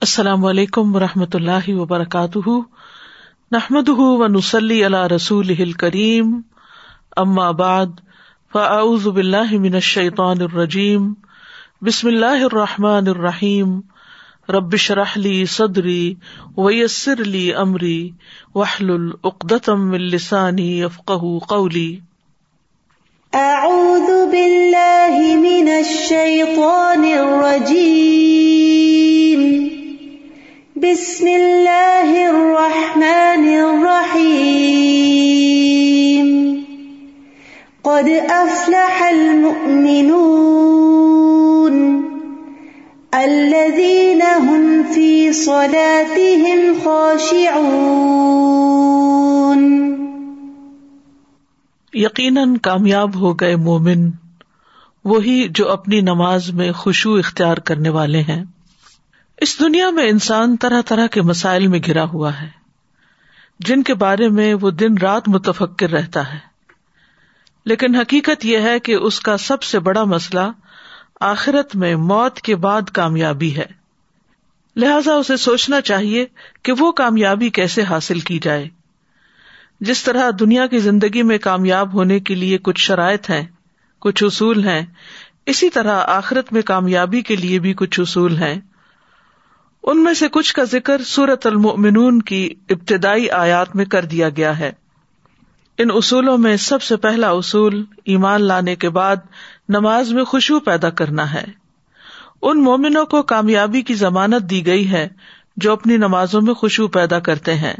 السلام علیکم و رحمۃ اللہ وبرکاتہ۔ نحمد و نسلی اللہ رسول کریم ام آباد فاعوذ باللہ من الشیطان الرجیم۔ بسم اللہ الرحمٰن الرحیم۔ ربش رحلی صدری ویسر علی عمری وحل العقدم السانی افقہ قولی۔ اعوذ باللہ من الشیطان الرجیم۔ بسم اللہ الرحمن الرحیم. قد افلح المؤمنون الذين هم في صلاتهم خاشعون. یقیناً کامیاب ہو گئے مومن، وہی جو اپنی نماز میں خوشبو اختیار کرنے والے ہیں۔ اس دنیا میں انسان طرح طرح کے مسائل میں گرا ہوا ہے، جن کے بارے میں وہ دن رات متفکر رہتا ہے۔ لیکن حقیقت یہ ہے کہ اس کا سب سے بڑا مسئلہ آخرت میں موت کے بعد کامیابی ہے۔ لہذا اسے سوچنا چاہیے کہ وہ کامیابی کیسے حاصل کی جائے۔ جس طرح دنیا کی زندگی میں کامیاب ہونے کے لیے کچھ شرائط ہیں، کچھ اصول ہیں، اسی طرح آخرت میں کامیابی کے لیے بھی کچھ اصول ہیں۔ ان میں سے کچھ کا ذکر سورت المؤمنون کی ابتدائی آیات میں کر دیا گیا ہے۔ ان اصولوں میں سب سے پہلا اصول ایمان لانے کے بعد نماز میں خوشبو پیدا کرنا ہے۔ ان مومنوں کو کامیابی کی ضمانت دی گئی ہے جو اپنی نمازوں میں خوشبو پیدا کرتے ہیں۔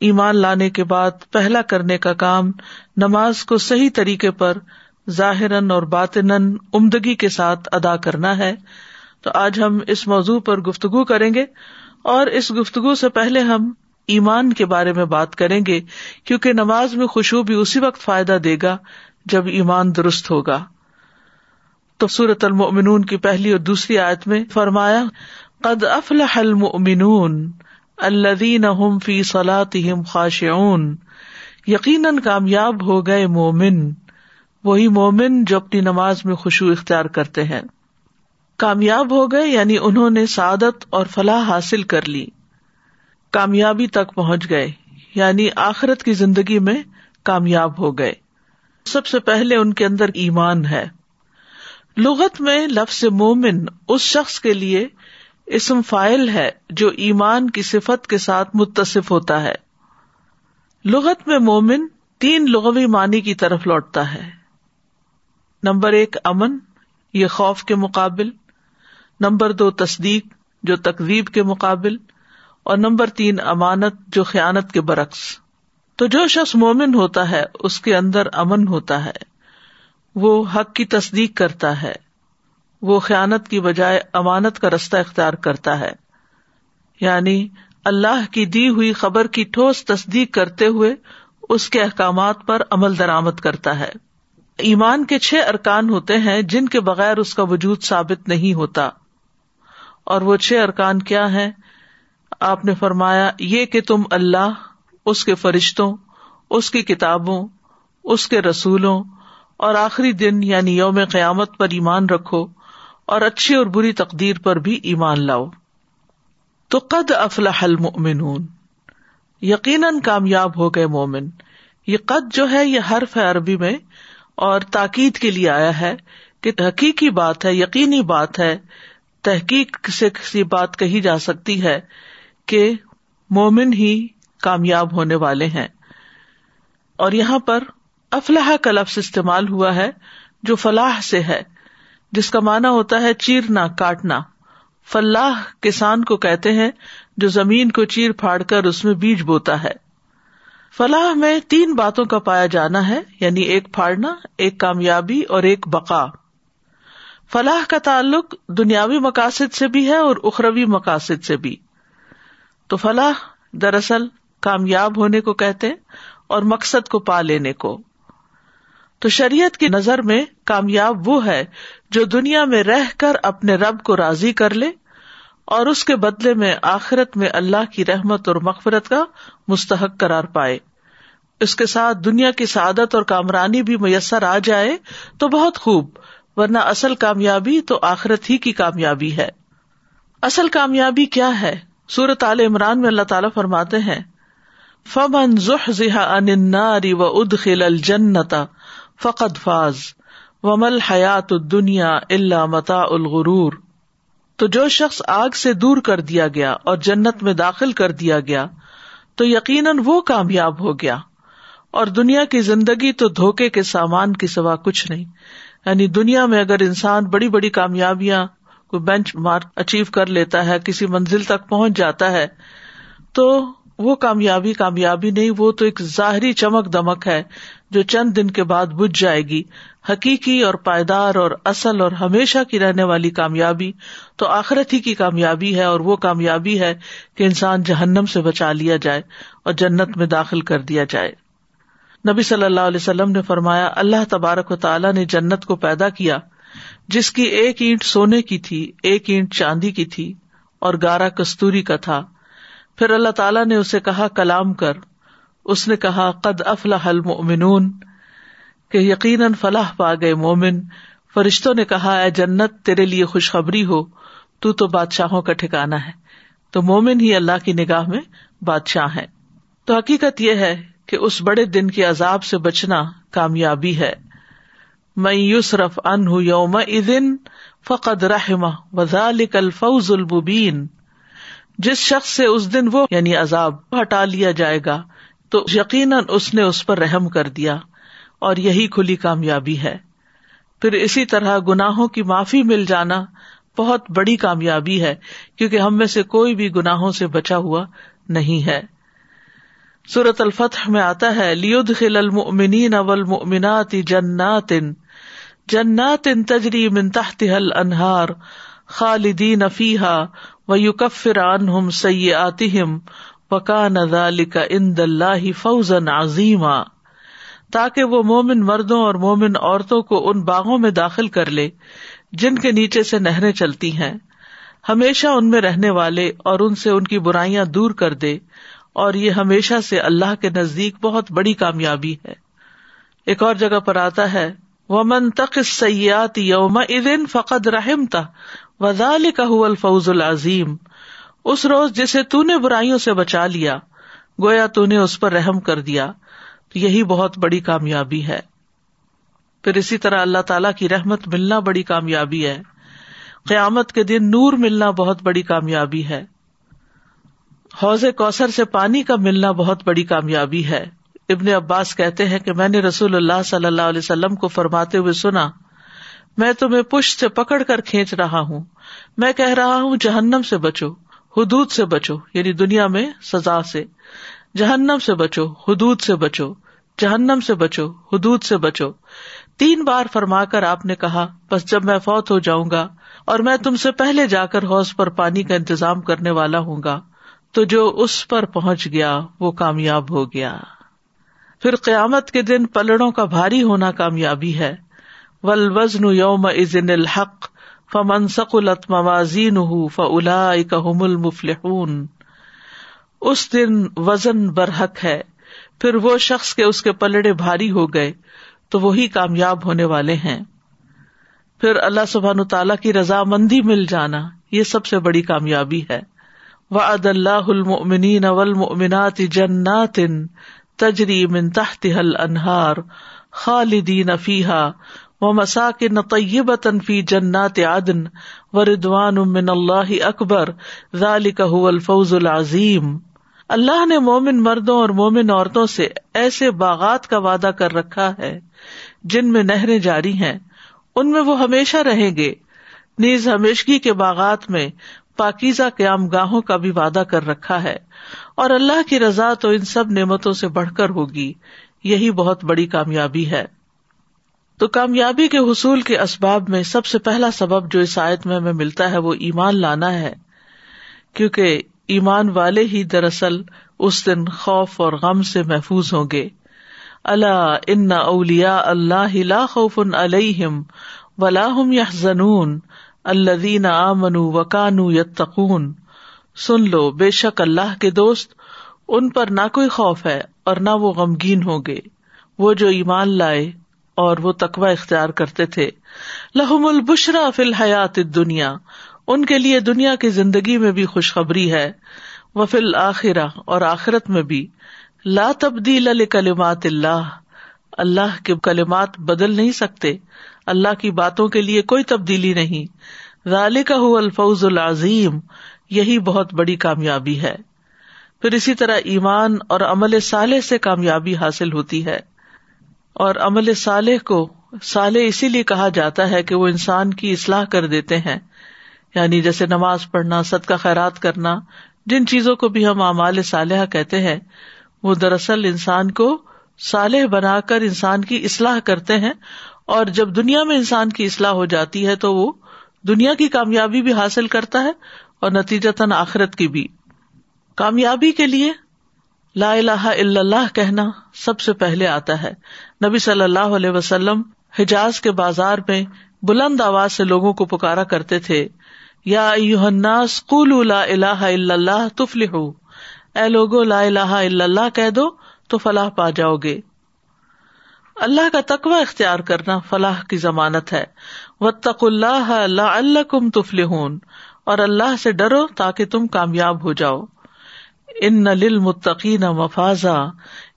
ایمان لانے کے بعد پہلا کرنے کا کام نماز کو صحیح طریقے پر ظاہر اور باطن عمدگی کے ساتھ ادا کرنا ہے۔ تو آج ہم اس موضوع پر گفتگو کریں گے اور اس گفتگو سے پہلے ہم ایمان کے بارے میں بات کریں گے، کیونکہ نماز میں خوشبو بھی اسی وقت فائدہ دے گا جب ایمان درست ہوگا۔ تو سورت المؤمنون کی پہلی اور دوسری آیت میں فرمایا، قد افلح المؤمنون الذین هم فی صلاتهم خاشعون۔ یقیناً کامیاب ہو گئے مومن، وہی مومن جو اپنی نماز میں خوشبو اختیار کرتے ہیں۔ کامیاب ہو گئے یعنی انہوں نے سعادت اور فلاح حاصل کر لی۔ کامیابی تک پہنچ گئے یعنی آخرت کی زندگی میں کامیاب ہو گئے۔ سب سے پہلے ان کے اندر ایمان ہے۔ لغت میں لفظ مومن اس شخص کے لیے اسم فائل ہے جو ایمان کی صفت کے ساتھ متصف ہوتا ہے۔ لغت میں مومن تین لغوی معنی کی طرف لوٹتا ہے۔ نمبر ایک، امن، یہ خوف کے مقابل۔ نمبر دو تصدیق جو تقویب کے مقابل اور نمبر تین امانت جو خیانت کے برعکس۔ تو جو شخص مومن ہوتا ہے، اس کے اندر امن ہوتا ہے۔ وہ حق کی تصدیق کرتا ہے۔ وہ خیانت کی بجائے امانت کا رستہ اختیار کرتا ہے۔ یعنی اللہ کی دی ہوئی خبر کی ٹھوس تصدیق کرتے ہوئے اس کے احکامات پر عمل درآمد کرتا ہے۔ ایمان کے چھ ارکان ہوتے ہیں جن کے بغیر اس کا وجود ثابت نہیں ہوتا۔ اور وہ چھ ارکان کیا ہے آپ نے فرمایا، یہ کہ تم اللہ، اس کے فرشتوں، اس کی کتابوں، اس کے رسولوں، اور آخری دن یعنی یوم قیامت پر ایمان رکھو اور اچھی اور بری تقدیر پر بھی ایمان لاؤ۔ تو قد افلاح المؤمنون۔ یقیناً کامیاب ہو گئے مومن۔ یہ قد جو ہے، یہ حرف ہے عربی میں، اور تاکید کے لیے آیا ہے کہ حقیقی بات ہے، یقینی بات ہے تحقیق سے کسی بات کہی جا سکتی ہے کہ مومن ہی کامیاب ہونے والے ہیں۔ اور یہاں پر افلاح کا لفظ استعمال ہوا ہے جو فلاح سے ہے، جس کا مانا ہوتا ہے چیرنا، کاٹنا۔ فلاح کسان کو کہتے ہیں جو زمین کو چیر پھاڑ کر اس میں بیج بوتا ہے۔ فلاح میں تین باتوں کا پایا جانا ہے یعنی ایک پھاڑنا، ایک کامیابی اور ایک بقا۔ فلاح کا تعلق دنیاوی مقاصد سے بھی ہے اور اخروی مقاصد سے بھی۔ تو فلاح دراصل کامیاب ہونے کو کہتے اور مقصد کو پا لینے کو۔ تو شریعت کی نظر میں کامیاب وہ ہے جو دنیا میں رہ کر اپنے رب کو راضی کر لے اور اس کے بدلے میں آخرت میں اللہ کی رحمت اور مغفرت کا مستحق قرار پائے۔ اس کے ساتھ دنیا کی سعادت اور کامرانی بھی میسر آ جائے تو بہت خوب۔ ورنہ اصل کامیابی تو آخرت ہی کی کامیابی ہے۔ اصل کامیابی کیا ہے؟ سورت عال عمران میں اللہ تعالیٰ فرماتے ہیں، فمن اناری و اد خل الجنتا فقد فاز۔ و مل حیات دنیا اللہ متا الغرور۔ تو جو شخص آگ سے دور کر دیا گیا اور جنت میں داخل کر دیا گیا، تو یقیناً وہ کامیاب ہو گیا۔ اور دنیا کی زندگی تو دھوکے کے سامان کی سوا کچھ نہیں۔ یعنی دنیا میں اگر انسان بڑی بڑی کامیابیاں کوئی بینچ مارک اچیو کر لیتا ہے، کسی منزل تک پہنچ جاتا ہے، تو وہ کامیابی کامیابی نہیں، وہ تو ایک ظاہری چمک دمک ہے جو چند دن کے بعد بج جائے گی۔ حقیقی اور پائیدار اور اصل اور ہمیشہ کی رہنے والی کامیابی تو آخرت ہی کی کامیابی ہے، اور وہ کامیابی ہے کہ انسان جہنم سے بچا لیا جائے اور جنت میں داخل کر دیا جائے۔ نبی صلی اللہ علیہ وسلم نے فرمایا، اللہ تبارک و تعالیٰ نے جنت کو پیدا کیا، جس کی ایک اینٹ سونے کی تھی، ایک اینٹ چاندی کی تھی، اور گارا کستوری کا تھا۔ پھر اللہ تعالیٰ نے اسے کہا، کلام کر۔ اس نے کہا، قد افلاح المؤمنون۔ کہ یقیناً فلاح پا گئے مومن۔ فرشتوں نے کہا، اے جنت، تیرے لیے خوشخبری ہو، تو تو بادشاہوں کا ٹھکانا ہے۔ تو مومن ہی اللہ کی نگاہ میں بادشاہ ہے تو حقیقت یہ ہے کہ اس بڑے دن کے عذاب سے بچنا کامیابی ہے۔ میں یوسرف ان ہوں یوم ادن فقد رحما وزال کل فوز المبین۔ جس شخص سے اس دن وہ یعنی عذاب، ہٹا لیا جائے گا، تو یقیناً اس نے اس پر رحم کر دیا اور یہی کھلی کامیابی ہے۔ پھر اسی طرح گناہوں کی معافی مل جانا بہت بڑی کامیابی ہے، کیونکہ ہم میں سے کوئی بھی گناہوں سے بچا ہوا نہیں ہے۔ سورت الفتح میں آتا ہے لیود خل المنین اول ممنات جنات۔ جنات تجری من تحت حل انہار خالدین فیحا و یوکفر عنہم سیئاتہم وکان ذالک عند اللہ فوزا عظیما۔ تاکہ وہ مومن مردوں اور مومن عورتوں کو ان باغوں میں داخل کر لے، جن کے نیچے سے نہریں چلتی ہیں۔ ہمیشہ ان میں رہنے والے اور ان سے ان کی برائیاں دور کر دے۔ اور یہ ہمیشہ سے اللہ کے نزدیک بہت بڑی کامیابی ہے۔ ایک اور جگہ پر آتا ہے وہ من تق سیات یوم ادن فقد رحم تھا وزال کا الفوز العظیم اس روز جسے تو نے برائیوں سے بچا لیا، گویا تو نے اس پر رحم کر دیا۔ تو یہی بہت بڑی کامیابی ہے۔ پھر اسی طرح اللہ تعالی کی رحمت ملنا بڑی کامیابی ہے۔ قیامت کے دن نور ملنا بہت بڑی کامیابی ہے۔ حوض کوثر سے پانی کا ملنا بہت بڑی کامیابی ہے۔ ابن عباس کہتے ہیں کہ میں نے رسول اللہ صلی اللہ علیہ وسلم کو فرماتے ہوئے سنا، میں تمہیں پشت سے پکڑ کر کھینچ رہا ہوں۔ میں کہہ رہا ہوں، جہنم سے بچو، حدود سے بچو یعنی دنیا میں سزا سے۔ جہنم سے بچو، حدود سے بچو۔ جہنم سے بچو، حدود سے بچو۔ تین بار فرما کر آپ نے کہا، بس جب میں فوت ہو جاؤں گا اور میں تم سے پہلے جا کر حوض پر پانی کا انتظام کرنے والا ہوں گا۔ تو جو اس پر پہنچ گیا، وہ کامیاب ہو گیا۔ پھر قیامت کے دن پلڑوں کا بھاری ہونا کامیابی ہے۔ ول وزن یوم ازن الحق فمن سکلت موازین فلا المفلحون۔ اس دن وزن برحق ہے۔ پھر وہ شخص کے اس کے پلڑے بھاری ہو گئے، تو وہی کامیاب ہونے والے ہیں۔ پھر اللہ سبحان تعالی کی رضامندی مل جانا، یہ سب سے بڑی کامیابی ہے۔ وعد اللہ المؤمنین والمؤمنات جنات تجری من تحتها الانہار خالدین فیہا ومساکن طیبتا فی جنات عدن وردوان من اللہ اکبر ذالک هو الفوز العظیم۔ اللہ نے مومن مردوں اور مومن عورتوں سے ایسے باغات کا وعدہ کر رکھا ہے جن میں نہریں جاری ہیں۔ ان میں وہ ہمیشہ رہیں گے۔ نیز ہمیشگی کے باغات میں پاکیزہ قیام گاہوں کا بھی وعدہ کر رکھا ہے اور اللہ کی رضا تو ان سب نعمتوں سے بڑھ کر ہوگی۔ یہی بہت بڑی کامیابی ہے۔ تو کامیابی کے حصول کے اسباب میں سب سے پہلا سبب جو اس آیت میں ہمیں ملتا ہے وہ ایمان لانا ہے۔ کیونکہ ایمان والے ہی دراصل اس دن خوف اور غم سے محفوظ ہوں گے۔ اللہ ان اولیا اللہ خوف علیہم ولاحم یا زنون اللہ آمن وکانو یتقون۔ سن لو، بے شک اللہ کے دوست ان پر نہ کوئی خوف ہے اور نہ وہ غمگین ہوں گے۔ وہ جو ایمان لائے اور وہ تقوا اختیار کرتے تھے۔ لہم البشرا فی الحیات دنیا ان کے لیے دنیا کی زندگی میں بھی خوشخبری ہے۔ وفل آخرہ اور آخرت میں بھی۔ لا تبدیل کلمات اللہ۔ اللہ کے کلمات بدل نہیں سکتے۔ اللہ کی باتوں کے لیے کوئی تبدیلی نہیں۔ رال کا الفوز العظیم، یہی بہت بڑی کامیابی ہے۔ پھر اسی طرح ایمان اور عمل صالح سے کامیابی حاصل ہوتی ہے۔ اور عمل صالح کو صالح اسی لیے کہا جاتا ہے کہ وہ انسان کی اصلاح کر دیتے ہیں۔ یعنی جیسے نماز پڑھنا، صدقہ کا خیرات کرنا، جن چیزوں کو بھی ہم اعمال صالحہ کہتے ہیں، وہ دراصل انسان کو صالح بنا کر انسان کی اصلاح کرتے ہیں۔ اور جب دنیا میں انسان کی اصلاح ہو جاتی ہے تو وہ دنیا کی کامیابی بھی حاصل کرتا ہے اور نتیجہ آخرت کی بھی۔ کامیابی کے لیے لا الہ الا اللہ کہنا سب سے پہلے آتا ہے۔ نبی صلی اللہ علیہ وسلم حجاز کے بازار میں بلند آواز سے لوگوں کو پکارا کرتے تھے۔ یا الناس قولوا لا الہ الا اللہ تفلحوا۔ اے لوگو، لا الہ الا اللہ کہہ دو تو فلاح پا جاؤ گے۔ اللہ کا تقوی اختیار کرنا فلاح کی ضمانت ہے۔ و تق اللہ اللہ کم تفل اور اللہ سے ڈرو تاکہ تم کامیاب ہو جاؤ۔ ان نل متقین مفاذا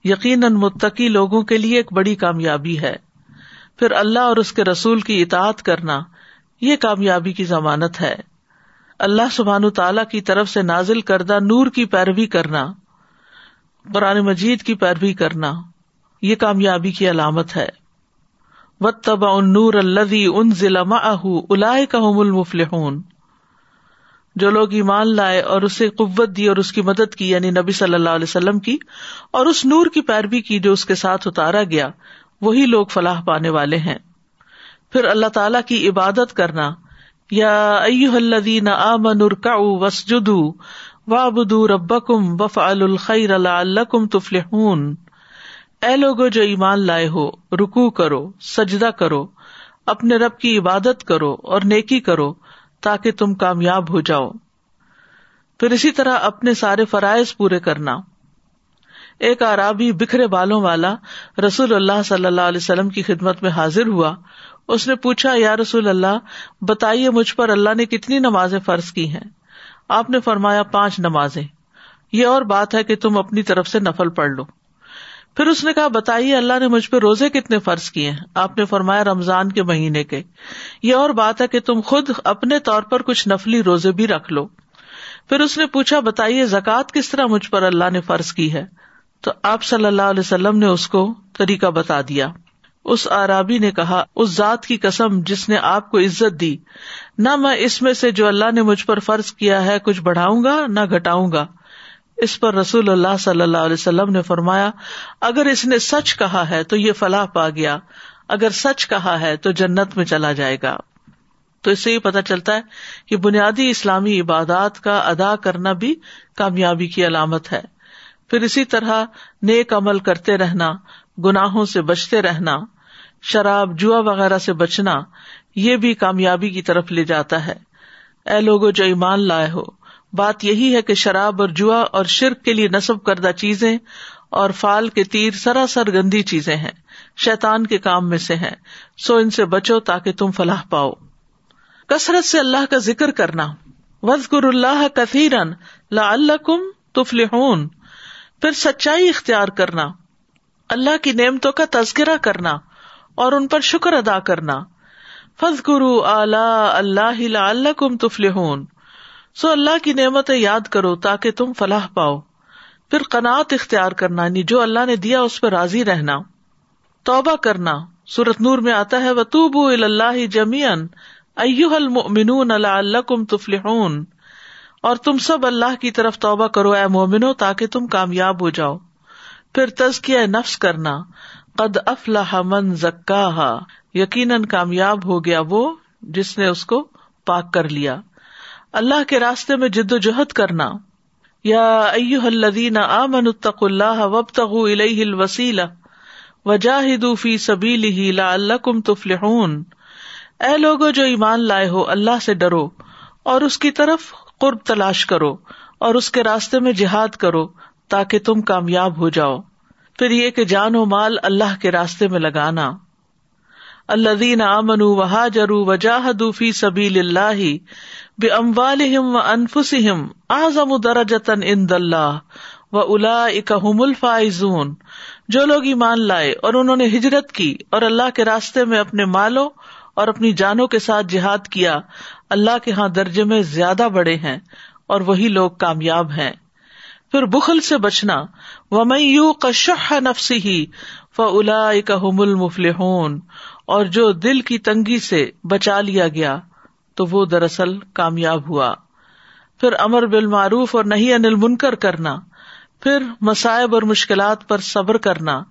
یقیناً متقی لوگوں کے لیے ایک بڑی کامیابی ہے۔ پھر اللہ اور اس کے رسول کی اطاعت کرنا یہ کامیابی کی ضمانت ہے۔ اللہ سبحان تعالی کی طرف سے نازل کردہ نور کی پیروی کرنا۔ قرآن مجید کی پیروی کرنا۔ یہ کامیابی کی علامت ہے۔ و تبا نور الدی ان ضلع الا کا المفلحون۔ جو لوگ ایمان لائے اور اسے قوت دی اور اس کی مدد کی یعنی نبی صلی اللہ علیہ وسلم کی، اور اس نور کی پیروی کی جو اس کے ساتھ اتارا گیا، وہی لوگ فلاح پانے والے ہیں۔ پھر اللہ تعالی کی عبادت کرنا، یا الدین آ منرکا وسجدو وابدو ربکم وف الخیر اللہ تفلحون۔ اے لوگو جو ایمان لائے ہو رکو کرو، سجدہ کرو، اپنے رب کی عبادت کرو اور نیکی کرو تاکہ تم کامیاب ہو جاؤ۔ پھر اسی طرح اپنے سارے فرائض پورے کرنا۔ ایک آرابی بکھرے بالوں والا رسول اللہ صلی اللہ علیہ وسلم کی خدمت میں حاضر ہوا۔ اس نے پوچھا، یا رسول اللہ، بتائیے مجھ پر اللہ نے کتنی نمازیں فرض کی ہیں؟ آپ نے فرمایا، پانچ نمازیں۔ یہ اور بات ہے کہ تم اپنی طرف سے نفل پڑھ لو۔ پھر اس نے کہا، بتائیے، اللہ نے مجھ پہ روزے کتنے فرض کیے ہیں؟ آپ نے فرمایا رمضان کے مہینے کے۔ یہ اور بات ہے کہ تم خود اپنے طور پر کچھ نفلی روزے بھی رکھ لو۔ پھر اس نے پوچھا، بتائیے، زکوٰۃ کس طرح مجھ پر اللہ نے فرض کی ہے؟ تو آپ صلی اللہ علیہ وسلم نے اس کو طریقہ بتا دیا۔ اس آرابی نے کہا، اس ذات کی قسم جس نے آپ کو عزت دی، نہ میں اس میں سے جو اللہ نے مجھ پر فرض کیا ہے کچھ بڑھاؤں گا، نہ گٹاؤں گا۔ اس پر رسول اللہ صلی اللہ علیہ وسلم نے فرمایا، اگر اس نے سچ کہا ہے تو یہ فلاح پا گیا، اگر سچ کہا ہے تو جنت میں چلا جائے گا۔ تو اس سے یہ پتا چلتا ہے کہ بنیادی اسلامی عبادات کا ادا کرنا بھی کامیابی کی علامت ہے۔ پھر اسی طرح نیک عمل کرتے رہنا، گناہوں سے بچتے رہنا، شراب، جوا وغیرہ سے بچنا، یہ بھی کامیابی کی طرف لے جاتا ہے۔ اے لوگوں جو ایمان لائے ہو بات یہی ہے کہ شراب اور جوا اور شرک کے لیے نصب کردہ چیزیں اور فال کے تیر سراسر گندی چیزیں ہیں۔ شیتان کے کام میں سے ہیں۔ سو ان سے بچو تاکہ تم فلاح پاؤ۔ کثرت سے اللہ کا ذکر کرنا۔ وزغر اللہ کثیرن لا اللہ کم تفلحون۔ پھر سچائی اختیار کرنا۔ اللہ کی نعمتوں کا تذکرہ کرنا اور ان پر شکر ادا کرنا۔ فض گرو اعلی اللہ اللہ کم تفل سو اللہ کی نعمت یاد کرو تاکہ تم فلاح پاؤ۔ پھر قناط اختیار کرنا یعنی جو اللہ نے دیا اس پہ راضی رہنا۔ توبہ کرنا، سورت نور میں آتا ہے وطوب اللہ جمیئن ایو المؤمنون اللہ اللہ کم اور تم سب اللہ کی طرف توبہ کرو، اے مومنو، تاکہ تم کامیاب ہو جاؤ۔ پھر تزکیہ نفس کرنا۔ قد افلاح من زکا یقیناً کامیاب ہو گیا وہ جس نے اس کو پاک کر لیا۔ اللہ کے راستے میں جد و جہد کرنا۔ یا الذین آمنوا اتقوا اللہ وابتغوا الیہ الوسیلہ وجاہدوا فی سبیلہ لعلکم تفلحون۔ اے لوگو جو ایمان لائے ہو، اللہ سے ڈرو اور اس کی طرف قرب تلاش کرو اور اس کے راستے میں جہاد کرو تاکہ تم کامیاب ہو جاؤ۔ پھر یہ کہ جان و مال اللہ کے راستے میں لگانا۔ اللہ دین امن و جرو وجاہدو فی سبیل اللہ بے اموال و انفسم اعظم درجتن ان دلہ و الا اکم الفائزون۔ جو لوگ ایمان لائے اور انہوں نے ہجرت کی اور اللہ کے راستے میں اپنے مالوں اور اپنی جانوں کے ساتھ جہاد کیا، اللہ کے ہاں درجے میں زیادہ بڑے ہیں اور وہی لوگ کامیاب ہیں۔ پھر بخل سے بچنا و میو کشح نفسی ہی فلا اکم المفل اور جو دل کی تنگی سے بچا لیا گیا تو وہ دراصل کامیاب ہوا۔ پھر امر بالمعروف اور نہیں انل منکر کرنا، پھر مسائب اور مشکلات پر صبر کرنا،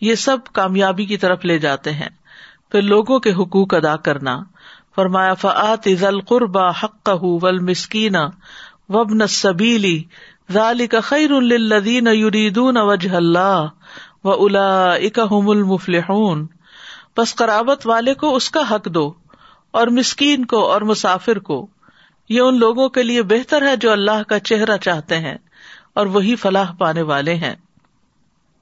یہ سب کامیابی کی طرف لے جاتے ہیں۔ پھر لوگوں کے حقوق ادا کرنا۔ فرمایا فعت ذل قربا حق ول مسکین وبن سبیلی ذالی کا خیر الدین یریدون وجہ اللہ و الا اکم المفلحون۔ بس قرابت والے کو اس کا حق دو۔ اور مسکین کو اور مسافر کو، یہ ان لوگوں کے لیے بہتر ہے جو اللہ کا چہرہ چاہتے ہیں اور وہی فلاح پانے والے ہیں۔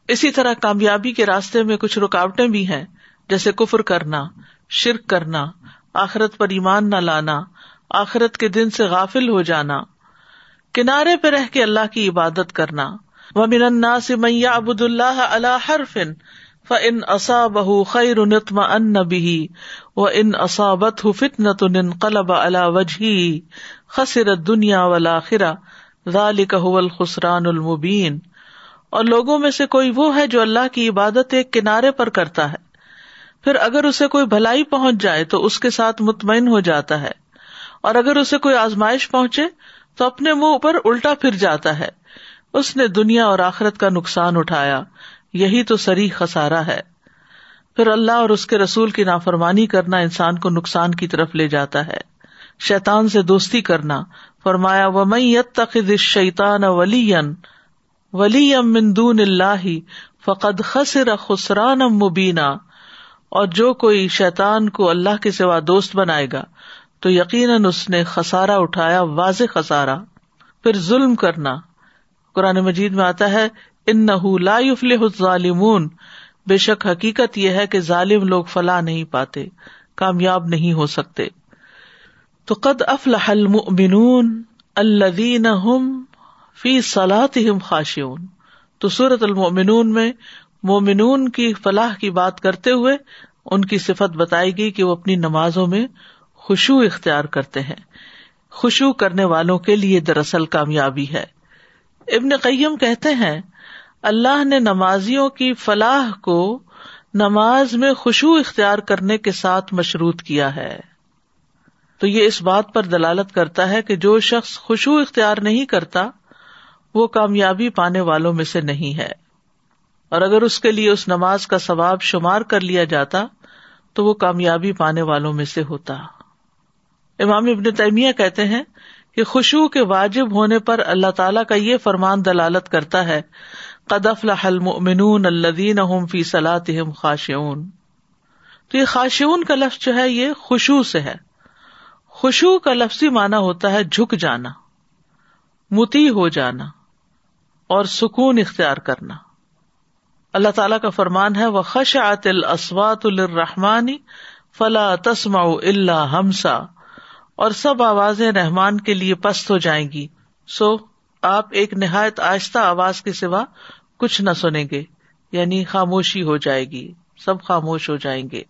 اسی طرح کامیابی کے راستے میں کچھ رکاوٹیں بھی ہیں، جیسے کفر کرنا، شرک کرنا، آخرت پر ایمان نہ لانا، آخرت کے دن سے غافل ہو جانا، کنارے پہ رہ کے اللہ کی عبادت کرنا۔ وہ من النا سے میاں ابود فن ف ان اصا بہ خیر نتم ان بھی و ان اصابت فتن تن قلب اللہ وجہ خسرت دنیا والا خرا ذالک هو الخسران المبین اور لوگوں میں سے کوئی وہ ہے جو اللہ کی عبادت ایک کنارے پر کرتا ہے۔ پھر اگر اسے کوئی بھلائی پہنچ جائے تو اس کے ساتھ مطمئن ہو جاتا ہے۔ اور اگر اسے کوئی آزمائش پہنچے تو اپنے منہ پر الٹا پھر جاتا ہے۔ اس نے دنیا اور آخرت کا نقصان اٹھایا۔ یہی تو سری خسارا ہے۔ پھر اللہ اور اس کے رسول کی نافرمانی کرنا انسان کو نقصان کی طرف لے جاتا ہے۔ شیتان سے دوستی کرنا۔ فرمایا و میں شیتان ولی ولی ام مندون اللہ فقد خسر خسران مبینہ اور جو کوئی شیتان کو اللہ کے سوا دوست بنائے گا، تو یقیناً اس نے خسارا اٹھایا، واضح خسارا پھر ظلم کرنا۔ قرآن مجید میں آتا ہے ان ظالمون بے شک حقیقت یہ ہے کہ ظالم لوگ فلاح نہیں پاتے، کامیاب نہیں ہو سکتے۔ تو قد افلح المؤمنون الذین هم فی صلاتهم خاشعون۔ تو سورت المؤمنون میں مومنون کی فلاح کی بات کرتے ہوئے ان کی صفت بتائی گئی کہ وہ اپنی نمازوں میں خوشبو اختیار کرتے ہیں۔ خوشبو کرنے والوں کے لیے دراصل کامیابی ہے۔ ابن قیم کہتے ہیں اللہ نے نمازیوں کی فلاح کو نماز میں خوشبو اختیار کرنے کے ساتھ مشروط کیا ہے۔ تو یہ اس بات پر دلالت کرتا ہے کہ جو شخص خوشبو اختیار نہیں کرتا، وہ کامیابی پانے والوں میں سے نہیں ہے۔ اور اگر اس کے لیے اس نماز کا ثواب شمار کر لیا جاتا، تو وہ کامیابی پانے والوں میں سے ہوتا۔ امام ابن تیمیہ کہتے ہیں کہ خوشبو کے واجب ہونے پر اللہ تعالیٰ کا یہ فرمان دلالت کرتا ہے قدف المؤمنون الدین فی صلاحم خاشعون۔ تو یہ خاشعون کا لفظ جو ہے، یہ خوشبو سے ہے۔ خوشبو کا لفظی مانا ہوتا ہے جھک جانا، متی ہو جانا اور سکون اختیار کرنا۔ اللہ تعالیٰ کا فرمان ہے وہ خش آت الاسوات الرحمانی فلا تسما اللہ ہمسا اور سب آوازیں رحمان کے لیے پست ہو جائیں گی۔ سو آپ ایک نہایت آہستہ آواز کے سوا کچھ نہ سنیں گے یعنی خاموشی ہو جائے گی، سب خاموش ہو جائیں گے۔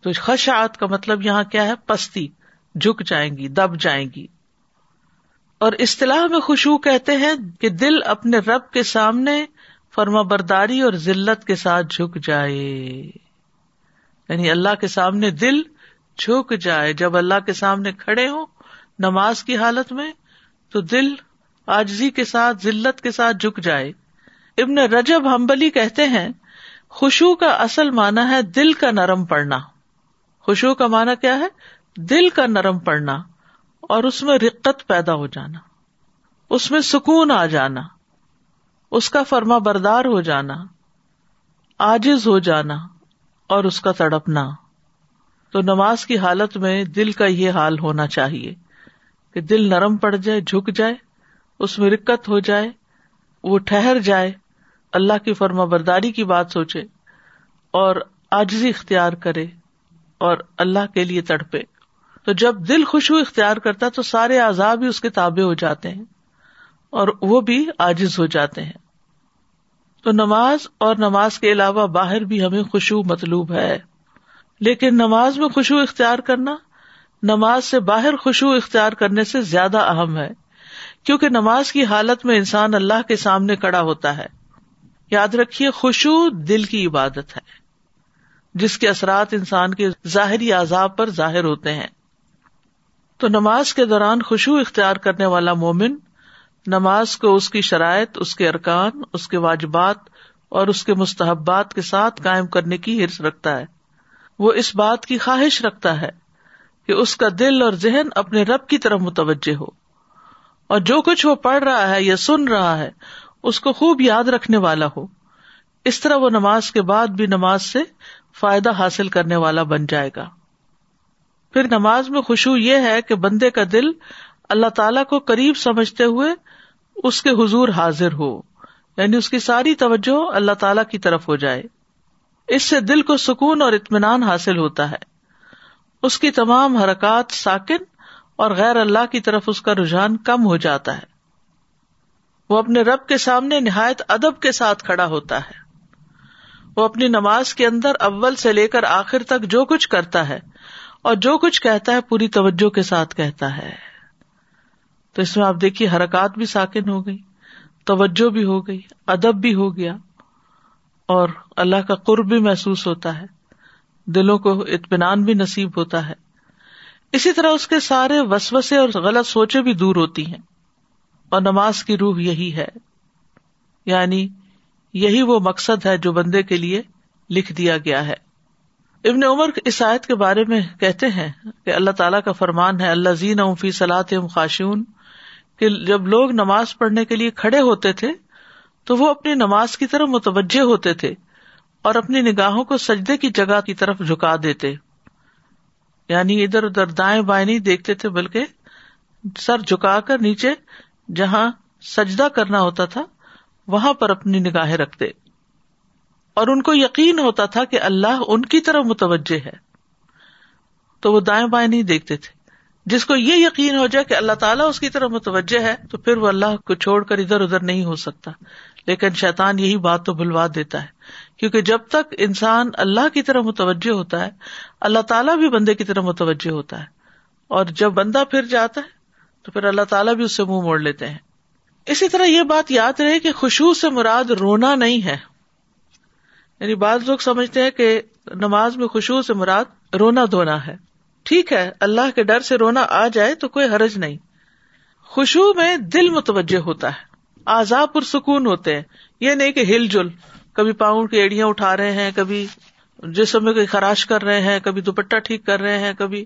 تو خشاعت کا مطلب یہاں کیا ہے؟ پستی، جھک جائیں گی، دب جائیں گی۔ اور اصطلاح میں خوشبو کہتے ہیں کہ دل اپنے رب کے سامنے فرما برداری اور ذلت کے ساتھ جھک جائے۔ یعنی اللہ کے سامنے دل جھک جائے۔ جب اللہ کے سامنے کھڑے ہو نماز کی حالت میں، تو دل آجزی کے ساتھ، ذلت کے ساتھ جھک جائے۔ ابن رجب ہمبلی کہتے ہیں خوشبو کا اصل مانا ہے دل کا نرم پڑنا۔ خوشبو کا مانا کیا ہے؟ دل کا نرم پڑنا اور اس میں رقت پیدا ہو جانا۔ اس میں سکون آ جانا۔ اس کا فرما بردار ہو جانا۔ آجز ہو جانا اور اس کا تڑپنا۔ تو نماز کی حالت میں دل کا یہ حال ہونا چاہیے کہ دل نرم پڑ جائے، جھک جائے، اس میں رکت ہو جائے، وہ ٹھہر جائے۔ اللہ کی فرما برداری کی بات سوچے اور آجزی اختیار کرے اور اللہ کے لیے تڑپے۔ تو جب دل خوشبو اختیار کرتا تو سارے عذاب بھی اس کے تابع ہو جاتے ہیں اور وہ بھی عاجز ہو جاتے ہیں۔ تو نماز اور نماز کے علاوہ باہر بھی ہمیں خوشبو مطلوب ہے۔ لیکن نماز میں خوشبو اختیار کرنا نماز سے باہر خوشبو اختیار کرنے سے زیادہ اہم ہے۔ کیونکہ نماز کی حالت میں انسان اللہ کے سامنے کڑا ہوتا ہے۔ یاد رکھیے، خوشو دل کی عبادت ہے۔ جس کے اثرات انسان کے ظاہری عذاب پر ظاہر ہوتے ہیں۔ تو نماز کے دوران خوشبو اختیار کرنے والا مومن نماز کو اس کی شرائط، اس کے ارکان، اس کے واجبات اور اس کے مستحبات کے ساتھ قائم کرنے کی ہرس رکھتا ہے۔ وہ اس بات کی خواہش رکھتا ہے کہ اس کا دل اور ذہن اپنے رب کی طرف متوجہ ہو۔ اور جو کچھ وہ پڑھ رہا ہے یا سن رہا ہے اس کو خوب یاد رکھنے والا ہو۔ اس طرح وہ نماز کے بعد بھی نماز سے فائدہ حاصل کرنے والا بن جائے گا۔ پھر نماز میں خوشبو یہ ہے کہ بندے کا دل اللہ تعالی کو قریب سمجھتے ہوئے اس کے حضور حاضر ہو۔ یعنی اس کی ساری توجہ اللہ تعالی کی طرف ہو جائے۔ اس سے دل کو سکون اور اطمینان حاصل ہوتا ہے۔ اس کی تمام حرکات ساکن اور غیر اللہ کی طرف اس کا رجحان کم ہو جاتا ہے۔ وہ اپنے رب کے سامنے نہایت ادب کے ساتھ کھڑا ہوتا ہے۔ وہ اپنی نماز کے اندر اول سے لے کر آخر تک جو کچھ کرتا ہے اور جو کچھ کہتا ہے پوری توجہ کے ساتھ کہتا ہے۔ تو اس میں آپ دیکھیے حرکات بھی ساکن ہو گئی، توجہ بھی ہو گئی، ادب بھی ہو گیا اور اللہ کا قرب بھی محسوس ہوتا ہے، دلوں کو اطمینان بھی نصیب ہوتا ہے۔ اسی طرح اس کے سارے وسوسے اور غلط سوچے بھی دور ہوتی ہیں۔ اور نماز کی روح یہی ہے۔ یعنی یہی وہ مقصد ہے جو بندے کے لیے لکھ دیا گیا ہے۔ ابن عمر اس آیت کے بارے میں کہتے ہیں کہ اللہ تعالیٰ کا فرمان ہے اللہ زین فی صلاح خاشون کہ جب لوگ نماز پڑھنے کے لیے کھڑے ہوتے تھے، تو وہ اپنی نماز کی طرف متوجہ ہوتے تھے اور اپنی نگاہوں کو سجدے کی جگہ کی طرف جھکا دیتے۔ یعنی ادھر ادھر دائیں بائیں نہیں دیکھتے تھے، بلکہ سر جھکا کر نیچے جہاں سجدہ کرنا ہوتا تھا، وہاں پر اپنی نگاہیں رکھتے۔ اور ان کو یقین ہوتا تھا کہ اللہ ان کی طرف متوجہ ہے۔ تو وہ دائیں بائیں نہیں دیکھتے تھے۔ جس کو یہ یقین ہو جائے کہ اللہ تعالیٰ اس کی طرف متوجہ ہے، تو پھر وہ اللہ کو چھوڑ کر ادھر ادھر نہیں ہو سکتا۔ لیکن شیطان یہی بات تو بھلوا دیتا ہے۔ کیونکہ جب تک انسان اللہ کی طرف متوجہ ہوتا ہے، اللہ تعالیٰ بھی بندے کی طرف متوجہ ہوتا ہے۔ اور جب بندہ پھر جاتا ہے تو پھر اللہ تعالیٰ بھی اس سے منہ موڑ لیتے ہیں۔ اسی طرح یہ بات یاد رہے کہ خوشبو سے مراد رونا نہیں ہے۔ یعنی بعض لوگ سمجھتے ہیں کہ نماز میں خوشبو سے مراد رونا دھونا ہے۔ ٹھیک ہے، اللہ کے ڈر سے رونا آ جائے تو کوئی حرج نہیں۔ خوشبو میں دل متوجہ ہوتا ہے آزاد پرسکون ہوتے ہیں۔ یہ نہیں کہ ہل جل، کبھی پاؤں کی ایڑیاں اٹھا رہے ہیں، کبھی جسم میں کوئی خراش کر رہے ہیں، کبھی دوپٹہ ٹھیک کر رہے ہیں، کبھی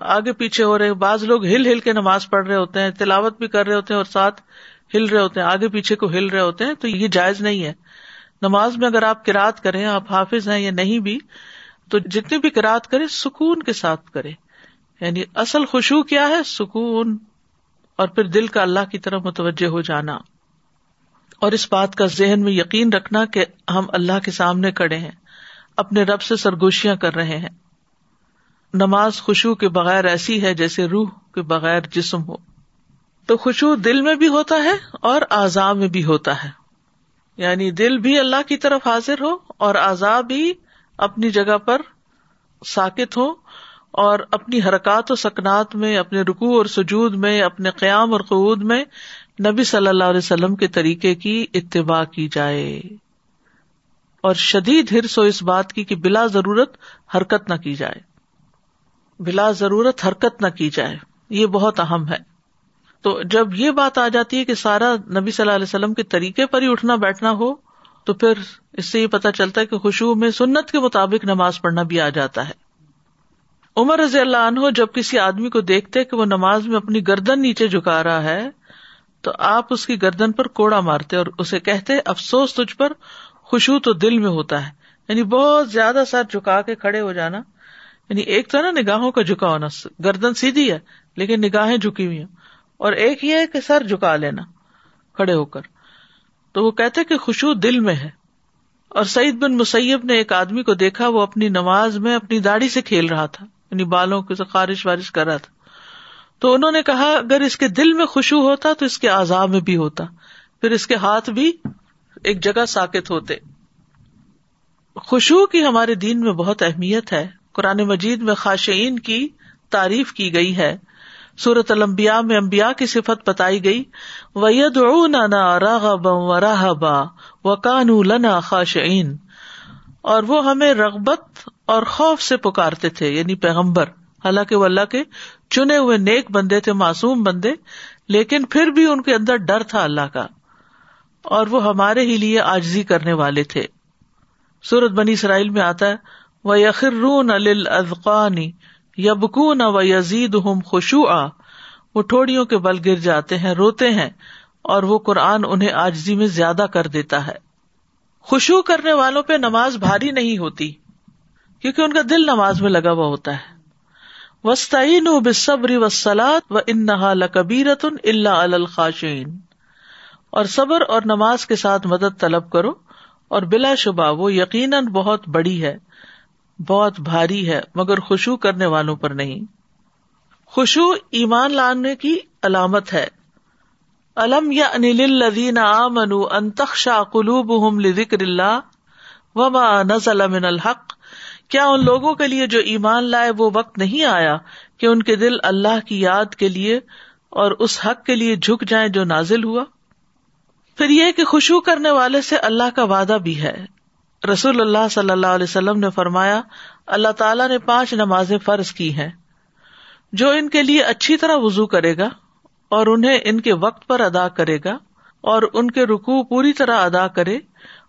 آگے پیچھے ہو رہے ہیں۔ بعض لوگ ہل ہل کے نماز پڑھ رہے ہوتے ہیں، تلاوت بھی کر رہے ہوتے ہیں اور ساتھ ہل رہے ہوتے ہیں، آگے پیچھے کو ہل رہے ہوتے ہیں، تو یہ جائز نہیں ہے۔ نماز میں اگر آپ کراط کریں، آپ حافظ ہیں یا نہیں بھی، تو جتنی بھی کراط کرے سکون کے ساتھ کرے یعنی اصل خوشبو کیا ہے؟ سکون۔ اور پھر دل کا اللہ کی طرف متوجہ ہو جانا۔ اور اس بات کا ذہن میں یقین رکھنا کہ ہم اللہ کے سامنے کڑے ہیں۔ اپنے رب سے سرگوشیاں کر رہے ہیں۔ نماز خوشبو کے بغیر ایسی ہے جیسے روح کے بغیر جسم ہو۔ تو خوشبو دل میں بھی ہوتا ہے اور آزاد میں بھی ہوتا ہے۔ یعنی دل بھی اللہ کی طرف حاضر ہو اور آزاد بھی اپنی جگہ پر ساکت ہو اور اپنی حرکات و سکنات میں، اپنے رکو اور سجود میں، اپنے قیام اور قعود میں نبی صلی اللہ علیہ وسلم کے طریقے کی اتباع کی جائے۔ اور شدید ہرس ہو اس بات کی کہ بلا ضرورت حرکت نہ کی جائے۔ بلا ضرورت حرکت نہ کی جائے۔ یہ بہت اہم ہے۔ تو جب یہ بات آ جاتی ہے کہ سارا نبی صلی اللہ علیہ وسلم کے طریقے پر ہی اٹھنا بیٹھنا ہو، تو پھر اس سے یہ پتا چلتا ہے کہ خوشبو میں سنت کے مطابق نماز پڑھنا بھی آ جاتا ہے۔ عمر رضی اللہ عنہ جب کسی آدمی کو دیکھتے کہ وہ نماز میں اپنی گردن نیچے جھکا رہا ہے، تو آپ اس کی گردن پر کوڑا مارتے اور اسے کہتے افسوس تجھ پر خوشبو تو دل میں ہوتا ہے۔ یعنی بہت زیادہ سر جھکا کے کھڑے ہو جانا۔ یعنی ایک تو نا نگاہوں کا جھکا ہونا گردن سیدھی ہے، لیکن نگاہیں جھکی ہوئی ہیں۔ اور ایک یہ ہے کہ سر جھکا لینا کھڑے ہو کر۔ تو وہ کہتے کہ خوشبو دل میں ہے۔ اور سعید بن مسیب نے ایک آدمی کو دیکھا، وہ اپنی نماز میں اپنی داڑھی سے کھیل رہا تھا یعنی بالوں کے خارش وارش کر رہا تھا۔ تو انہوں نے کہا، اگر اس کے دل میں خوشبو ہوتا تو اس کے آزاد میں بھی ہوتا، پھر اس کے ہاتھ بھی ایک جگہ ساکت ہوتے۔ خوشبو کی ہمارے دین میں بہت اہمیت ہے۔ قرآن مجید میں خاشعین کی تعریف کی گئی ہے۔ سورت المبیا میں امبیا کی صفت بتائی گئی۔ وید راہ و راہ با و لنا خاشعین اور وہ ہمیں رغبت اور خوف سے پکارتے تھے یعنی پیغمبر۔ حالانکہ وہ اللہ کے چنے ہوئے نیک بندے تھے، معصوم بندے، لیکن پھر بھی ان کے اندر ڈر تھا اللہ کا۔ اور وہ ہمارے ہی لیے آجزی کرنے والے تھے۔ سورت بنی اسرائیل میں آتا ہے وہ یخرون القانی یبکون و یزید ہم خوشو آ وہ ٹھوڑیوں کے بل گر جاتے ہیں، روتے ہیں، اور وہ قرآن انہیں آجزی میں زیادہ کر دیتا ہے۔ خوشبو کرنے والوں پہ نماز بھاری نہیں ہوتی، کیونکہ ان کا دل نماز میں لگا ہوا ہوتا ہے۔ وسطین و بصبری وسلات و انہا لکبیرت اللہ الخاشین اور صبر اور نماز کے ساتھ مدد طلب کرو اور بلا شبہ، وہ یقیناً بہت بڑی ہے، بہت بھاری ہے، مگر خوشبو کرنے والوں پر نہیں۔ خوشبو ایمان لانے کی علامت ہے۔ الم یعنی یا انل الدین آمن انتخشا قلوب ذکر اللہ وما نزل من الحق۔ کیا ان لوگوں کے لیے جو ایمان لائے وہ وقت نہیں آیا کہ ان کے دل اللہ کی یاد کے لیے اور اس حق کے لیے جھک جائیں جو نازل ہوا؟ پھر یہ کہ خوشبو کرنے والے سے اللہ کا وعدہ بھی ہے۔ رسول اللہ صلی اللہ علیہ وسلم نے فرمایا، اللہ تعالیٰ نے پانچ نمازیں فرض کی ہیں۔ جو ان کے لیے اچھی طرح وزو کرے گا اور انہیں ان کے وقت پر ادا کرے گا اور ان کے رکو پوری طرح ادا کرے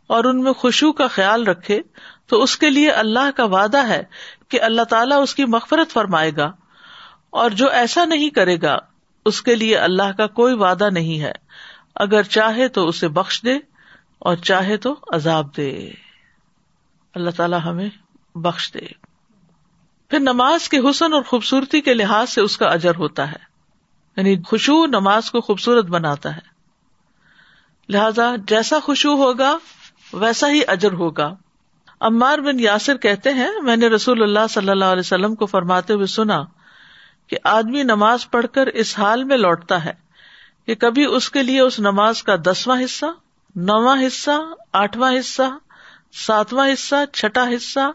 اور ان میں خوشبو کا خیال رکھے، تو اس کے لیے اللہ کا وعدہ ہے کہ اللہ تعالیٰ اس کی مغفرت فرمائے گا۔ اور جو ایسا نہیں کرے گا، اس کے لیے اللہ کا کوئی وعدہ نہیں ہے۔ اگر چاہے تو اسے بخش دے اور چاہے تو عذاب دے۔ اللہ تعالیٰ ہمیں بخش دے۔ پھر نماز کے حسن اور خوبصورتی کے لحاظ سے اس کا اجر ہوتا ہے۔ یعنی خوشبو نماز کو خوبصورت بناتا ہے۔ لہذا جیسا خوشبو ہوگا، ویسا ہی اجر ہوگا۔ عمار بن یاسر کہتے ہیں، میں نے رسول اللہ صلی اللہ علیہ وسلم کو فرماتے ہوئے سنا کہ آدمی نماز پڑھ کر اس حال میں لوٹتا ہے۔ کہ کبھی اس کے لیے اس نماز کا دسواں حصہ، نواں حصہ، آٹھواں حصہ، ساتواں حصہ، چھٹا حصہ،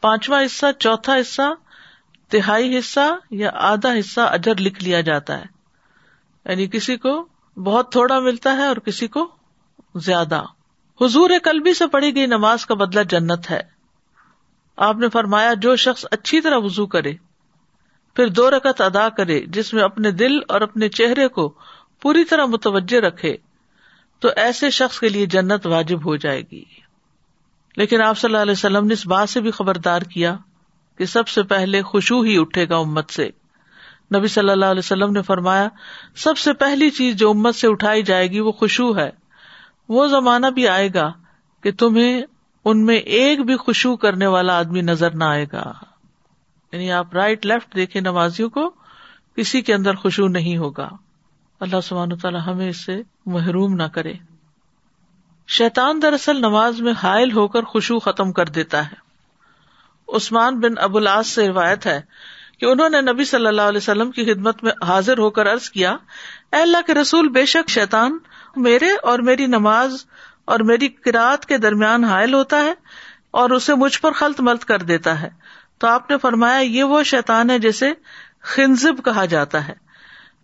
پانچواں حصہ، چوتھا حصہ، تہائی حصہ یا آدھا حصہ اجر لکھ لیا جاتا ہے۔ یعنی کسی کو بہت تھوڑا ملتا ہے اور کسی کو زیادہ۔ حضور کلبی سے پڑھی گئی نماز کا بدلہ جنت ہے۔ آپ نے فرمایا، جو شخص اچھی طرح وزو کرے، پھر دو رکت ادا کرے، جس میں اپنے دل اور اپنے چہرے کو پوری طرح متوجہ رکھے تو ایسے شخص کے لیے جنت واجب ہو جائے گی۔ لیکن آپ صلی اللہ علیہ وسلم نے اس بات سے بھی خبردار کیا کہ سب سے پہلے خوشبو ہی اٹھے گا امت سے۔ نبی صلی اللہ علیہ وسلم نے فرمایا، سب سے پہلی چیز جو امت سے اٹھائی جائے گی وہ خوشبو ہے۔ وہ زمانہ بھی آئے گا کہ تمہیں ان میں ایک بھی خوشبو کرنے والا آدمی نظر نہ آئے گا۔ یعنی آپ رائٹ لیفٹ دیکھے نمازیوں کو، کسی کے اندر خوشبو نہیں ہوگا۔ اللہ سبحانہ تعالیٰ ہمیں اس سے محروم نہ کرے۔ شیطان دراصل نماز میں حائل ہو کر خوشبو ختم کر دیتا ہے۔ عثمان بن ابو الاس سے روایت ہے کہ انہوں نے نبی صلی اللہ علیہ وسلم کی خدمت میں حاضر ہو کر عرض کیا، اے اللہ کے رسول، بے شک شیطان میرے اور میری نماز اور میری کراط کے درمیان حائل ہوتا ہے اور اسے مجھ پر خلط ملت کر دیتا ہے۔ تو آپ نے فرمایا، یہ وہ شیطان ہے جسے خنزب کہا جاتا ہے۔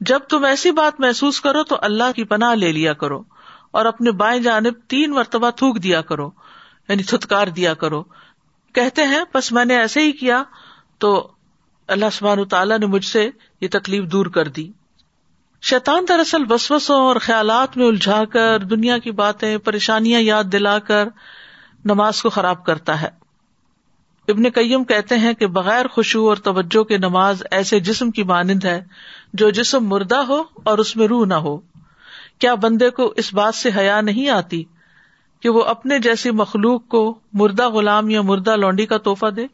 جب تم ایسی بات محسوس کرو تو اللہ کی پناہ لے لیا کرو اور اپنے بائیں جانب تین مرتبہ تھوک دیا کرو یعنی تھتکار دیا کرو۔ کہتے ہیں بس میں نے ایسے ہی کیا تو اللہ سبحان تعالیٰ نے مجھ سے یہ تکلیف دور کر دی۔ شیطان دراصل بسوسوں اور خیالات میں الجھا کر دنیا کی باتیں، پریشانیاں یاد دلا کر نماز کو خراب کرتا ہے۔ ابن کئیم کہتے ہیں کہ بغیر خوشبو اور توجہ کے نماز ایسے جسم کی مانند ہے جو جسم مردہ ہو اور اس میں روح نہ ہو۔ کیا بندے کو اس بات سے حیا نہیں آتی کہ وہ اپنے جیسی مخلوق کو مردہ غلام یا مردہ لونڈی کا توحفہ دے؟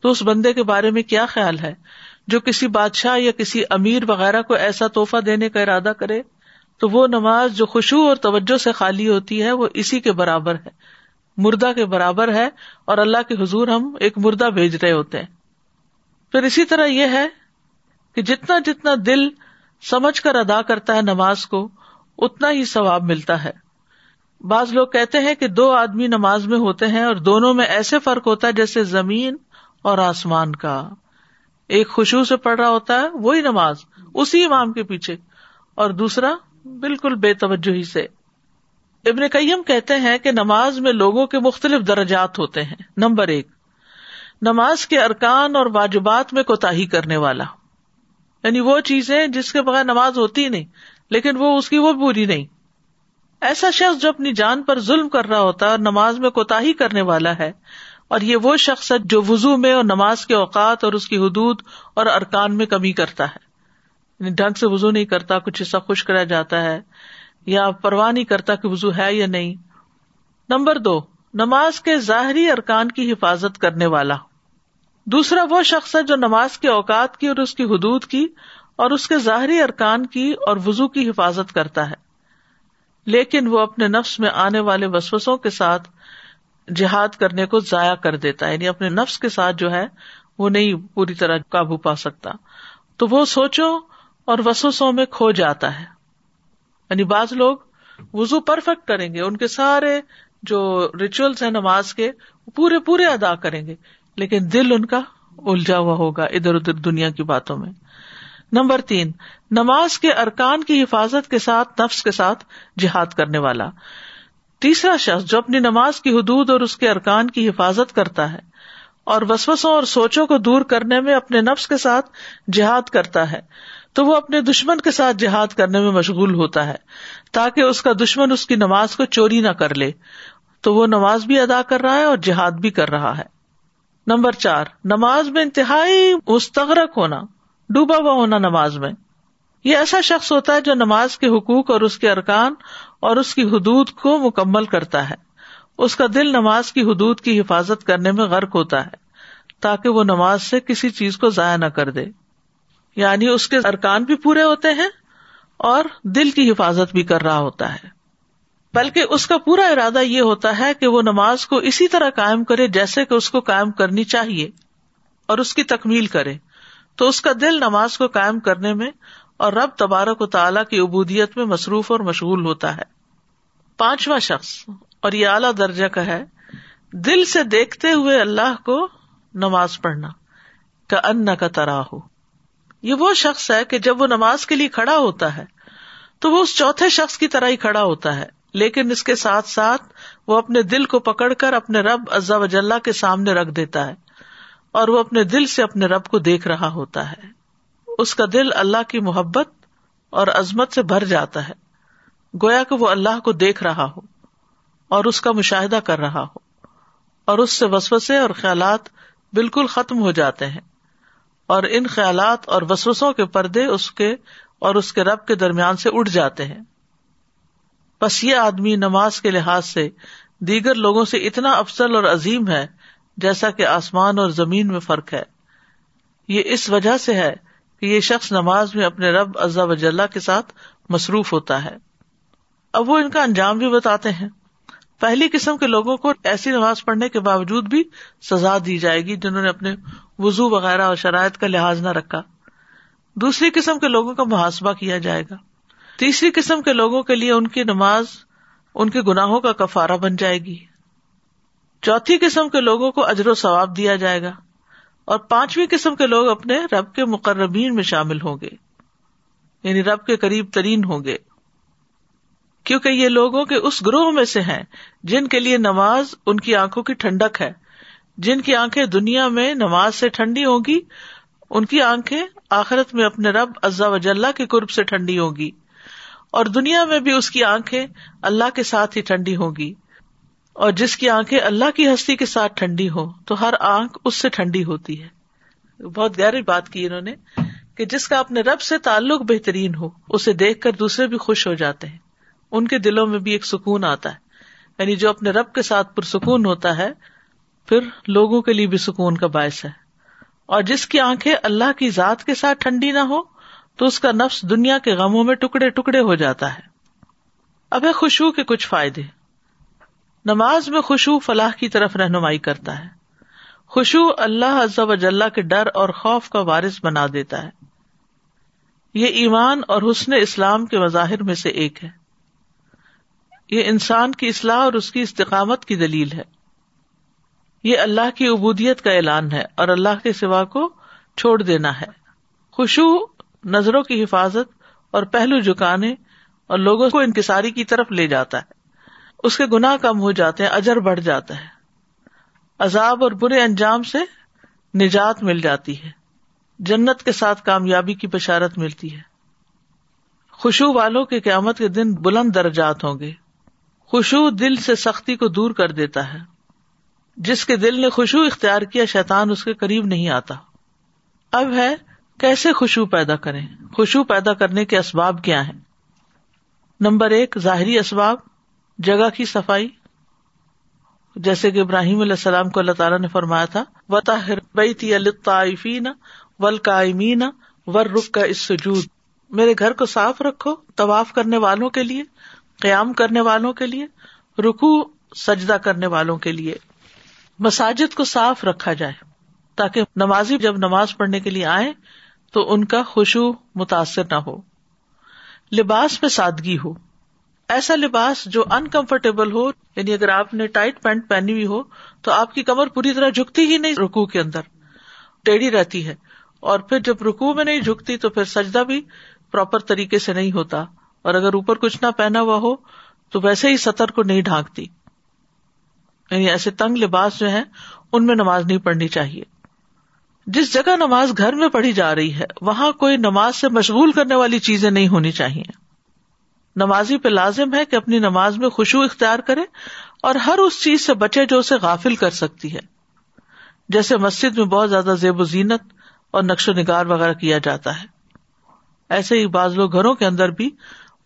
تو اس بندے کے بارے میں کیا خیال ہے جو کسی بادشاہ یا کسی امیر وغیرہ کو ایسا توحفہ دینے کا ارادہ کرے؟ تو وہ نماز جو خوشبو اور توجہ سے خالی ہوتی ہے وہ اسی کے برابر ہے۔ مردہ کے برابر ہے اور اللہ کے حضور ہم ایک مردہ بھیج رہے ہوتے ہیں۔ پھر اسی طرح یہ ہے کہ جتنا جتنا دل سمجھ کر ادا کرتا ہے نماز کو، اتنا ہی ثواب ملتا ہے۔ بعض لوگ کہتے ہیں کہ دو آدمی نماز میں ہوتے ہیں اور دونوں میں ایسے فرق ہوتا ہے جیسے زمین اور آسمان کا۔ ایک خوشبو سے پڑھ رہا ہوتا ہے، وہی نماز، اسی امام کے پیچھے۔ اور دوسرا بالکل بے توجہ سے۔ ابن کئیم کہتے ہیں کہ نماز میں لوگوں کے مختلف درجات ہوتے ہیں۔ نمبر ایک، نماز کے ارکان اور واجبات میں کوتا کرنے والا۔ یعنی وہ چیزیں جس کے بغیر نماز ہوتی نہیں، لیکن وہ اس کی وہ پوری نہیں۔ ایسا شخص جو اپنی جان پر ظلم کر رہا ہوتا ہے اور نماز میں کوتا کرنے والا ہے، اور یہ وہ شخص ہے جو وزو میں اور نماز کے اوقات اور اس کی حدود اور ارکان میں کمی کرتا ہے۔ یعنی ڈھنگ سے وزو نہیں کرتا، کچھ حصہ خشک رہ جاتا ہے۔ یا پرواہ نہیں کرتا کہ وزو ہے یا نہیں۔ نمبر دو، نماز کے ظاہری ارکان کی حفاظت کرنے والا۔ دوسرا، وہ شخص ہے جو نماز کے اوقات کی اور اس کی حدود کی اور اس کے ظاہری ارکان کی اور وزو کی حفاظت کرتا ہے۔ لیکن وہ اپنے نفس میں آنے والے وسوسوں کے ساتھ جہاد کرنے کو ضائع کر دیتا ہے۔ یعنی اپنے نفس کے ساتھ جو ہے، وہ نہیں پوری طرح قابو پا سکتا۔ تو وہ سوچو اور وسوسوں میں کھو جاتا ہے۔ یعنی بعض لوگ وزو پرفیکٹ کریں گے، ان کے سارے جو ریچولس ہیں نماز کے پورے پورے ادا کریں گے۔ لیکن دل ان کا الجھا ہوا ہوگا ادھر ادھر دنیا کی باتوں میں۔ نمبر تین، نماز کے ارکان کی حفاظت کے ساتھ، نفس کے ساتھ جہاد کرنے والا۔ تیسرا شخص جو اپنی نماز کی حدود اور اس کے ارکان کی حفاظت کرتا ہے اور وسوسوں اور سوچوں کو دور کرنے میں اپنے نفس کے ساتھ جہاد کرتا ہے۔ تو وہ اپنے دشمن کے ساتھ جہاد کرنے میں مشغول ہوتا ہے تاکہ اس کا دشمن اس کی نماز کو چوری نہ کر لے۔ تو وہ نماز بھی ادا کر رہا ہے اور جہاد بھی کر رہا ہے۔ نمبر چار، نماز میں انتہائی مستغرک ہونا، ڈوبا ہوا ہونا نماز میں۔ یہ ایسا شخص ہوتا ہے جو نماز کے حقوق اور اس کے ارکان اور اس کی حدود کو مکمل کرتا ہے۔ اس کا دل نماز کی حدود کی حفاظت کرنے میں غرق ہوتا ہے تاکہ وہ نماز سے کسی چیز کو ضائع نہ کر دے۔ یعنی اس کے ارکان بھی پورے ہوتے ہیں اور دل کی حفاظت بھی کر رہا ہوتا ہے۔ بلکہ اس کا پورا ارادہ یہ ہوتا ہے کہ وہ نماز کو اسی طرح قائم کرے جیسے کہ اس کو قائم کرنی چاہیے اور اس کی تکمیل کرے۔ تو اس کا دل نماز کو قائم کرنے میں اور رب تبارک و تعالیٰ کی عبودیت میں مصروف اور مشغول ہوتا ہے۔ پانچواں شخص، اور یہ اعلیٰ درجہ کا ہے، دل سے دیکھتے ہوئے اللہ کو نماز پڑھنا کا ان کا ترا ہو یہ وہ شخص ہے کہ جب وہ نماز کے لیے کھڑا ہوتا ہے، تو وہ اس چوتھے شخص کی طرح ہی کھڑا ہوتا ہے۔ لیکن اس کے ساتھ ساتھ وہ اپنے دل کو پکڑ کر اپنے رب ازا وجاللہ کے سامنے رکھ دیتا ہے اور وہ اپنے دل سے اپنے رب کو دیکھ رہا ہوتا ہے۔ اس کا دل اللہ کی محبت اور عظمت سے بھر جاتا ہے۔ گویا کہ وہ اللہ کو دیکھ رہا ہو اور اس کا مشاہدہ کر رہا ہو اور اس سے وسوسے اور خیالات بالکل ختم ہو جاتے ہیں۔ اور ان خیالات اور وسوسوں کے پردے اس کے اور اس کے رب کے درمیان سے اٹھ جاتے ہیں۔ بس یہ آدمی نماز کے لحاظ سے دیگر لوگوں سے اتنا افسل اور عظیم ہے جیسا کہ آسمان اور زمین میں فرق ہے۔ یہ اس وجہ سے ہے کہ یہ شخص نماز میں اپنے رب ازا وجاللہ کے ساتھ مصروف ہوتا ہے۔ اب وہ ان کا انجام بھی بتاتے ہیں۔ پہلی قسم کے لوگوں کو ایسی نماز پڑھنے کے باوجود بھی سزا دی جائے گی جنہوں نے اپنے وزو وغیرہ اور شرائط کا لحاظ نہ رکھا۔ دوسری قسم کے لوگوں کا محاسبہ کیا جائے گا۔ تیسری قسم کے لوگوں کے لیے ان کی نماز، ان کے گناہوں کا کفارہ بن جائے گی۔ چوتھی قسم کے لوگوں کو اجر و ثواب دیا جائے گا۔ اور پانچویں قسم کے لوگ اپنے رب کے مقربین میں شامل ہوں گے۔ یعنی رب کے قریب ترین ہوں گے۔ کیونکہ یہ لوگوں کے اس گروہ میں سے ہیں جن کے لیے نماز ان کی آنکھوں کی ٹھنڈک ہے۔ جن کی آنکھیں دنیا میں نماز سے ٹھنڈی ہوگی ان کی آنکھیں آخرت میں اپنے رب ازا وجاللہ کے قرب سے ٹھنڈی ہوگی اور دنیا میں بھی اس کی آنکھیں اللہ کے ساتھ ہی ٹھنڈی ہوگی اور جس کی آنکھیں اللہ کی ہستی کے ساتھ ٹھنڈی ہو تو ہر آنکھ اس سے ٹھنڈی ہوتی ہے۔ بہت گہری بات کی انہوں نے کہ جس کا اپنے رب سے تعلق بہترین ہو، اسے دیکھ کر دوسرے بھی خوش ہو جاتے ہیں۔ ان کے دلوں میں بھی ایک سکون آتا ہے۔ یعنی جو اپنے رب کے ساتھ پرسکون ہوتا ہے، پھر لوگوں کے لیے بھی سکون کا باعث ہے۔ اور جس کی آنکھیں اللہ کی ذات کے ساتھ ٹھنڈی نہ ہو، تو اس کا نفس دنیا کے غموں میں ٹکڑے ٹکڑے ہو جاتا ہے۔ اب ہے خوشبو کے کچھ فائدے۔ نماز میں خوشبو فلاح کی طرف رہنمائی کرتا ہے۔ خوشو اللہ عزب اجلّہ کے ڈر اور خوف کا وارث بنا دیتا ہے۔ یہ ایمان اور حسن اسلام کے مظاہر میں سے ایک ہے۔ یہ انسان کی اصلاح اور اس کی استقامت کی دلیل ہے۔ یہ اللہ کی عبودیت کا اعلان ہے اور اللہ کے سوا کو چھوڑ دینا ہے۔ خوشو نظروں کی حفاظت اور پہلو جکانے اور لوگوں کو انکساری کی طرف لے جاتا ہے۔ اس کے گناہ کم ہو جاتے ہیں، اجر بڑھ جاتا ہے۔ عذاب اور برے انجام سے نجات مل جاتی ہے۔ جنت کے ساتھ کامیابی کی بشارت ملتی ہے۔ خوشبو والوں کے قیامت کے دن بلند درجات ہوں گے۔ خوشبو دل سے سختی کو دور کر دیتا ہے۔ جس کے دل نے خوشبو اختیار کیا، شیطان اس کے قریب نہیں آتا۔ اب ہے، کیسے خوشبو پیدا کریں؟ خوشبو پیدا کرنے کے اسباب کیا ہیں؟ نمبر ایک، ظاہری اسباب، جگہ کی صفائی۔ جیسے کہ ابراہیم علیہ السلام کو اللہ تعالیٰ نے فرمایا تھا و طاہر بیتی للطائفین والقائمین والرکع السجود۔ میرے گھر کو صاف رکھو، طواف کرنے والوں کے لیے۔ قیام کرنے والوں کے لیے رکو سجدہ کرنے والوں کے لیے مساجد کو صاف رکھا جائے، تاکہ نمازی جب نماز پڑھنے کے لیے آئے تو ان کا خوشبو متاثر نہ ہو۔ لباس میں سادگی ہو۔ ایسا لباس جو انکمفرٹیبل ہو یعنی اگر آپ نے ٹائٹ پینٹ پہنی ہوئی ہو، تو آپ کی کمر پوری طرح جھکتی ہی نہیں رکو کے اندر، ٹیڑھی رہتی ہے۔ اور پھر جب رکو میں نہیں جھکتی تو پھر سجدہ بھی پراپر طریقے سے نہیں ہوتا۔ اور اگر اوپر کچھ نہ پہنا ہوا ہو تو ویسے ہی سطر کو نہیں ڈھانکتی۔ یعنی ایسے تنگ لباس جو ہے ان میں نماز نہیں پڑھنی چاہیے۔ جس جگہ نماز گھر میں پڑھی جا رہی ہے، وہاں کوئی نماز سے مشغول کرنے والی چیزیں نہیں ہونی چاہیے۔ نمازی پہ لازم ہے کہ اپنی نماز میں خوشبو اختیار کرے اور ہر اس چیز سے بچے جو اسے غافل کر سکتی ہے۔ جیسے مسجد میں بہت زیادہ زیب و زینت اور نقش و نگار وغیرہ کیا جاتا ہے۔ ایسے ہی بعض لوگ گھروں کے اندر بھی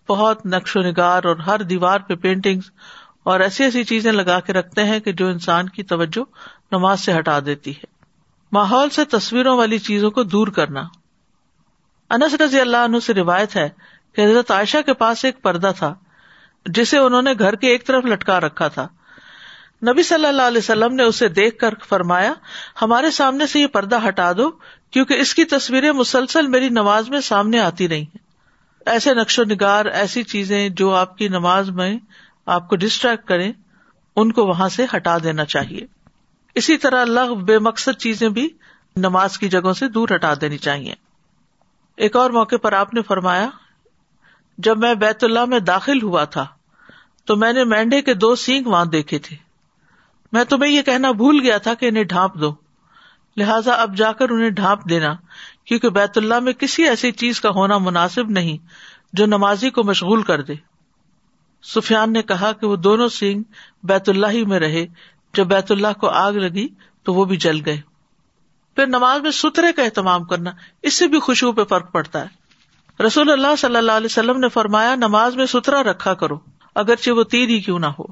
بہت نقش و نگار اور ہر دیوار پہ پینٹنگ اور ایسی ایسی چیزیں لگا کے رکھتے ہیں کہ جو انسان کی توجہ نماز سے ہٹا دیتی ہے۔ ماحول سے تصویروں والی چیزوں کو دور کرنا۔ انس رضی اللہ عنہ سے روایت ہے کہ حضرت عائشہ کے پاس ایک پردہ تھا جسے انہوں نے گھر کے ایک طرف لٹکا رکھا تھا۔ نبی صلی اللہ علیہ وسلم نے اسے دیکھ کر فرمایا، ہمارے سامنے سے یہ پردہ ہٹا دو، کیونکہ اس کی تصویریں مسلسل میری نماز میں سامنے آتی رہی ہیں۔ ایسے نقش و نگار، ایسی چیزیں جو آپ کی نماز میں آپ کو ڈسٹریکٹ کریں، ان کو وہاں سے ہٹا دینا چاہیے۔ اسی طرح اللہ بے مقصد چیزیں بھی نماز کی جگہوں سے دور ہٹا دینی چاہیے۔ ایک اور موقع پر آپ نے فرمایا، جب میں بیت اللہ میں داخل ہوا تھا، تو میں نے مینڈے کے دو سینگ وہاں دیکھے تھے۔ میں تمہیں یہ کہنا بھول گیا تھا کہ انہیں ڈھانپ دو۔ لہٰذا اب جا کر انہیں ڈھانپ دینا۔ کیونکہ بیت اللہ میں کسی ایسی چیز کا ہونا مناسب نہیں جو نمازی کو مشغول کر دے۔ سفیان نے کہا کہ وہ دونوں سینگ بیت اللہ ہی میں رہے۔ جب بیت اللہ کو آگ لگی تو وہ بھی جل گئے۔ پھر نماز میں سترے کا اہتمام کرنا، اس سے بھی خوشبو پہ فرق پڑتا ہے۔ رسول اللہ صلی اللہ علیہ وسلم نے فرمایا، نماز میں سترا رکھا کرو، اگرچہ وہ تیر ہی کیوں نہ ہو۔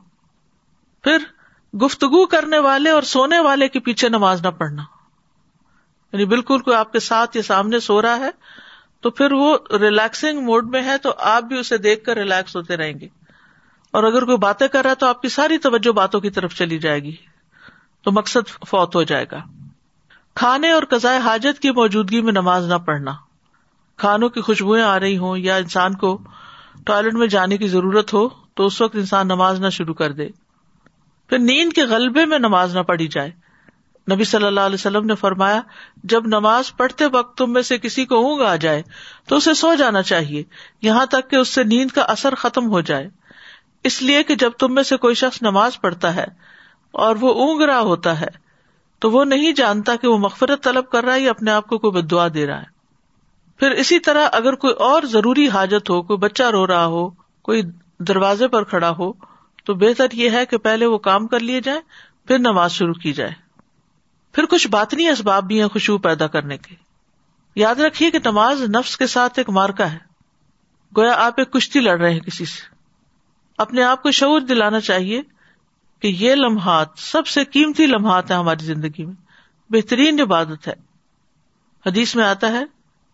پھر گفتگو کرنے والے اور سونے والے کے پیچھے نماز نہ پڑھنا۔ یعنی بالکل کوئی آپ کے ساتھ یا سامنے سو رہا ہے، تو پھر وہ ریلیکسنگ موڈ میں ہے تو آپ بھی اسے دیکھ کر ریلیکس ہوتے رہیں گے۔ اور اگر کوئی باتیں کر رہا ہے تو آپ کی ساری توجہ باتوں کی طرف چلی جائے گی۔ تو مقصد فوت ہو جائے گا۔ کھانے اور قزائے حاجت کی موجودگی میں نماز نہ پڑھنا۔ کھانوں کی خوشبوئیں آ رہی ہوں یا انسان کو ٹوائلٹ میں جانے کی ضرورت ہو تو اس وقت انسان نماز نہ شروع کر دے۔ پھر نیند کے غلبے میں نماز نہ پڑھی جائے۔ نبی صلی اللہ علیہ وسلم نے فرمایا، جب نماز پڑھتے وقت تم میں سے کسی کو اونگ آ جائے، تو اسے سو جانا چاہیے، یہاں تک کہ اس سے نیند کا اثر ختم ہو جائے۔ اس لیے کہ جب تم میں سے کوئی شخص نماز پڑھتا ہے اور وہ اونگ رہا ہوتا ہے، تو وہ نہیں جانتا کہ وہ مغفرت طلب کر رہا ہے یا اپنے آپ کو کوئی بدعا دے رہا ہے۔ پھر اسی طرح اگر کوئی اور ضروری حاجت ہو، کوئی بچہ رو رہا ہو، کوئی دروازے پر کھڑا ہو، تو بہتر یہ ہے کہ پہلے وہ کام کر لیے جائے پھر نماز شروع کی جائے۔ پھر کچھ باطنی اسباب بھی ہیں خوشبو پیدا کرنے کے۔ یاد رکھیے کہ نماز نفس کے ساتھ ایک مارکا ہے۔ گویا آپ ایک کشتی لڑ رہے ہیں کسی سے۔ اپنے آپ کو شعور دلانا چاہیے کہ یہ لمحات سب سے قیمتی لمحات ہیں ہماری زندگی میں۔ بہترین عبادت ہے۔ حدیث میں آتا ہے،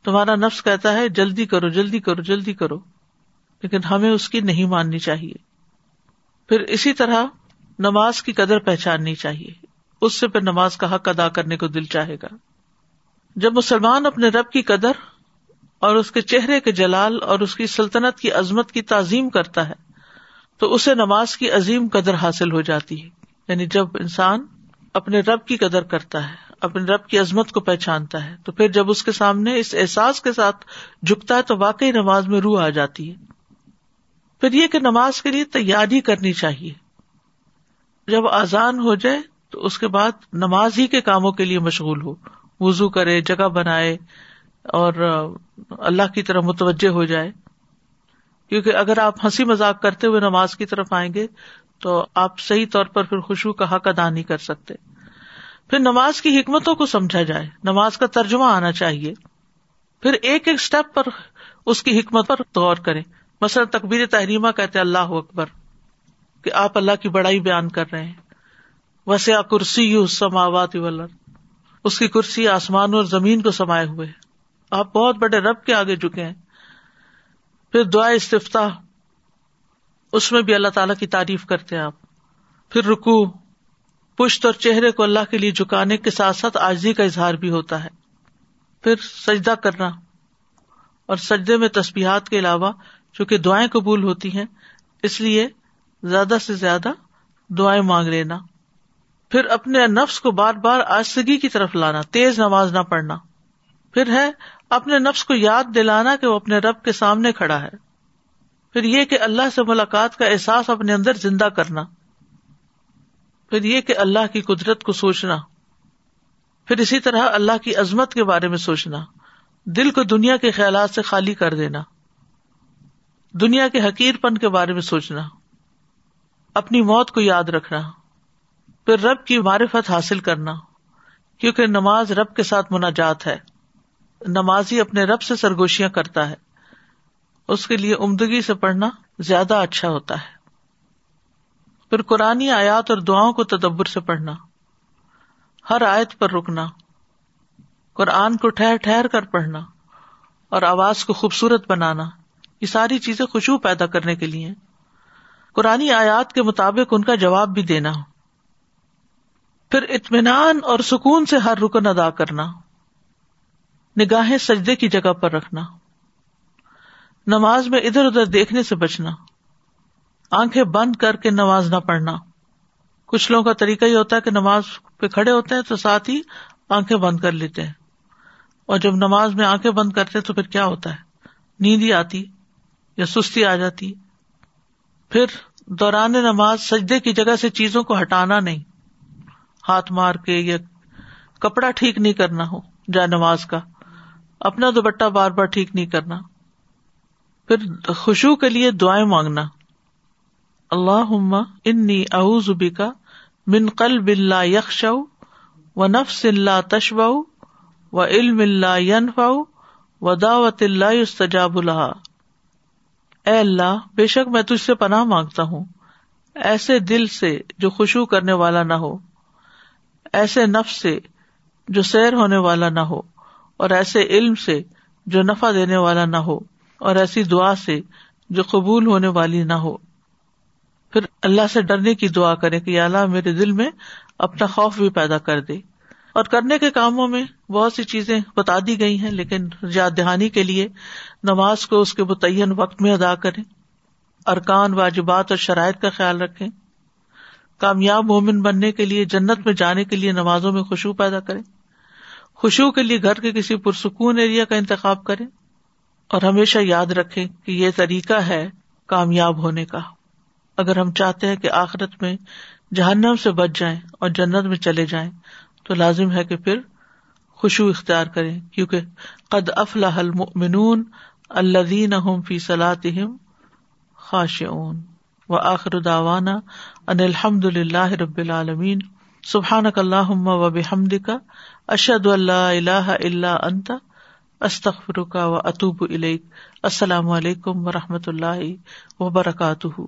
تمہارا نفس کہتا ہے، جلدی کرو جلدی کرو جلدی کرو۔ لیکن ہمیں اس کی نہیں ماننی چاہیے۔ پھر اسی طرح نماز کی قدر پہچاننی چاہیے۔ اس سے پھر نماز کا حق ادا کرنے کو دل چاہے گا۔ جب مسلمان اپنے رب کی قدر اور اس کے چہرے کے جلال اور اس کی سلطنت کی عظمت کی تعظیم کرتا ہے، تو اسے نماز کی عظیم قدر حاصل ہو جاتی ہے۔ یعنی جب انسان اپنے رب کی قدر کرتا ہے، اپنے رب کی عظمت کو پہچانتا ہے، تو پھر جب اس کے سامنے اس احساس کے ساتھ جھکتا ہے، تو واقعی نماز میں روح آ جاتی ہے۔ پھر یہ کہ نماز کے لیے تیاری کرنی چاہیے۔ جب آزان ہو جائے تو اس کے بعد نماز ہی کے کاموں کے لیے مشغول ہو۔ وزو کرے، جگہ بنائے اور اللہ کی طرف متوجہ ہو جائے۔ کیونکہ اگر آپ ہنسی مذاق کرتے ہوئے نماز کی طرف آئیں گے تو آپ صحیح طور پر پھر خوشبو کا حق ادا نہیں کر سکتے۔ پھر نماز کی حکمتوں کو سمجھا جائے۔ نماز کا ترجمہ آنا چاہیے۔ پھر ایک ایک اسٹیپ پر اس کی حکمت پر غور کریں۔ مثلاً تقبیر تحریمہ کہتے اللہ اکبر کہ آپ اللہ کی بڑائی بیان کر رہے ہیں۔ وسیع کرسی یو سماوات اس کی کرسی آسمان اور زمین کو سمائے ہوئے آپ بہت بڑے رب کے آگے جھکے ہیں۔ پھر دعا استفتا اس میں بھی اللہ تعالی کی تعریف کرتے ہیں آپ۔ پھر رکو پشت اور چہرے کو اللہ کے لیے جھکانے کے ساتھ ساتھ آجزی کا اظہار بھی ہوتا ہے۔ پھر سجدہ کرنا اور سجدے میں تسبیحات کے علاوہ چونکہ دعائیں قبول ہوتی ہیں، اس لیے زیادہ سے زیادہ دعائیں مانگ لینا۔ پھر اپنے نفس کو بار بار آستگی کی طرف لانا، تیز نماز نہ پڑھنا۔ پھر ہے، اپنے نفس کو یاد دلانا کہ وہ اپنے رب کے سامنے کھڑا ہے۔ پھر یہ کہ اللہ سے ملاقات کا احساس اپنے اندر زندہ کرنا۔ پھر یہ کہ اللہ کی قدرت کو سوچنا۔ پھر اسی طرح اللہ کی عظمت کے بارے میں سوچنا۔ دل کو دنیا کے خیالات سے خالی کر دینا۔ دنیا کے حقیر پن کے بارے میں سوچنا۔ اپنی موت کو یاد رکھنا۔ پھر رب کی معرفت حاصل کرنا، کیونکہ نماز رب کے ساتھ مناجات ہے۔ نمازی اپنے رب سے سرگوشیاں کرتا ہے۔ اس کے لیے عمدگی سے پڑھنا زیادہ اچھا ہوتا ہے۔ پھر قرآن آیات اور دعاؤں کو تدبر سے پڑھنا۔ ہر آیت پر رکنا۔ قرآن کو ٹھہر ٹھہر کر پڑھنا۔ اور آواز کو خوبصورت بنانا۔ یہ ساری چیزیں خوشبو پیدا کرنے کے لیے۔ قرآن آیات کے مطابق ان کا جواب بھی دینا۔ پھر اطمینان اور سکون سے ہر رکن ادا کرنا، نگاہیں سجدے کی جگہ پر رکھنا، نماز میں ادھر ادھر دیکھنے سے بچنا، آنکھیں بند کر کے نماز نہ پڑھنا۔ کچھ لوگوں کا طریقہ یہ ہوتا ہے کہ نماز پہ کھڑے ہوتے ہیں تو ساتھ ہی آنکھیں بند کر لیتے ہیں۔ اور جب نماز میں آنکھیں بند کرتے تو پھر کیا ہوتا ہے؟ نیند ہی آتی یا سستی آ جاتی۔ پھر دوران نماز سجدے کی جگہ سے چیزوں کو ہٹانا نہیں۔ ہاتھ مار کے یا کپڑا ٹھیک نہیں کرنا ہو، جا نماز کا۔ اپنا دوپٹہ بار بار ٹھیک نہیں کرنا۔ پھر خوشبو کے لیے دعائیں مانگنا۔ اللہ انی اعوذ کا من قلب اللہ یکش و نفس اللہ تشب و علم اللہ ینف و دعوت اللہ استجاب اللہ اے اللہ، بے شک میں تجھ سے پناہ مانگتا ہوں۔ ایسے دل سے جو خوشبو کرنے والا نہ ہو۔ ایسے نفس سے جو سیر ہونے والا نہ ہو، اور ایسے علم سے جو نفع دینے والا نہ ہو، اور ایسی دعا سے جو قبول ہونے والی نہ ہو۔ پھر اللہ سے ڈرنے کی دعا کرے کہ اللہ میرے دل میں اپنا خوف بھی پیدا کر دے۔ اور کرنے کے کاموں میں بہت سی چیزیں بتا دی گئی ہیں، لیکن یاد دہانی کے لیے نماز کو اس کے متعین وقت میں ادا کریں۔ ارکان، واجبات اور شرائط کا خیال رکھیں۔ کامیاب مومن بننے کے لیے، جنت میں جانے کے لیے نمازوں میں خوشبو پیدا کریں۔ خوشبو کے لیے گھر کے کسی پرسکون ایریا کا انتخاب کریں۔ اور ہمیشہ یاد رکھیں کہ یہ طریقہ ہے کامیاب ہونے کا۔ اگر ہم چاہتے ہیں کہ آخرت میں جہنم سے بچ جائیں اور جنت میں چلے جائیں، تو لازم ہے کہ پھر خوشبو اختیار کریں۔ کیونکہ قد افلاح المؤمنون الذین هم فی صلاتهم خاشعون۔ و آخر داوانا ان الحمد للہ رب العالمین. سبحانک اللہ و بحمد اشد اللہ اللہ اللہ الا انت. کا و اطوب السلام علیکم و رحمۃ اللہ وبرکاتہ.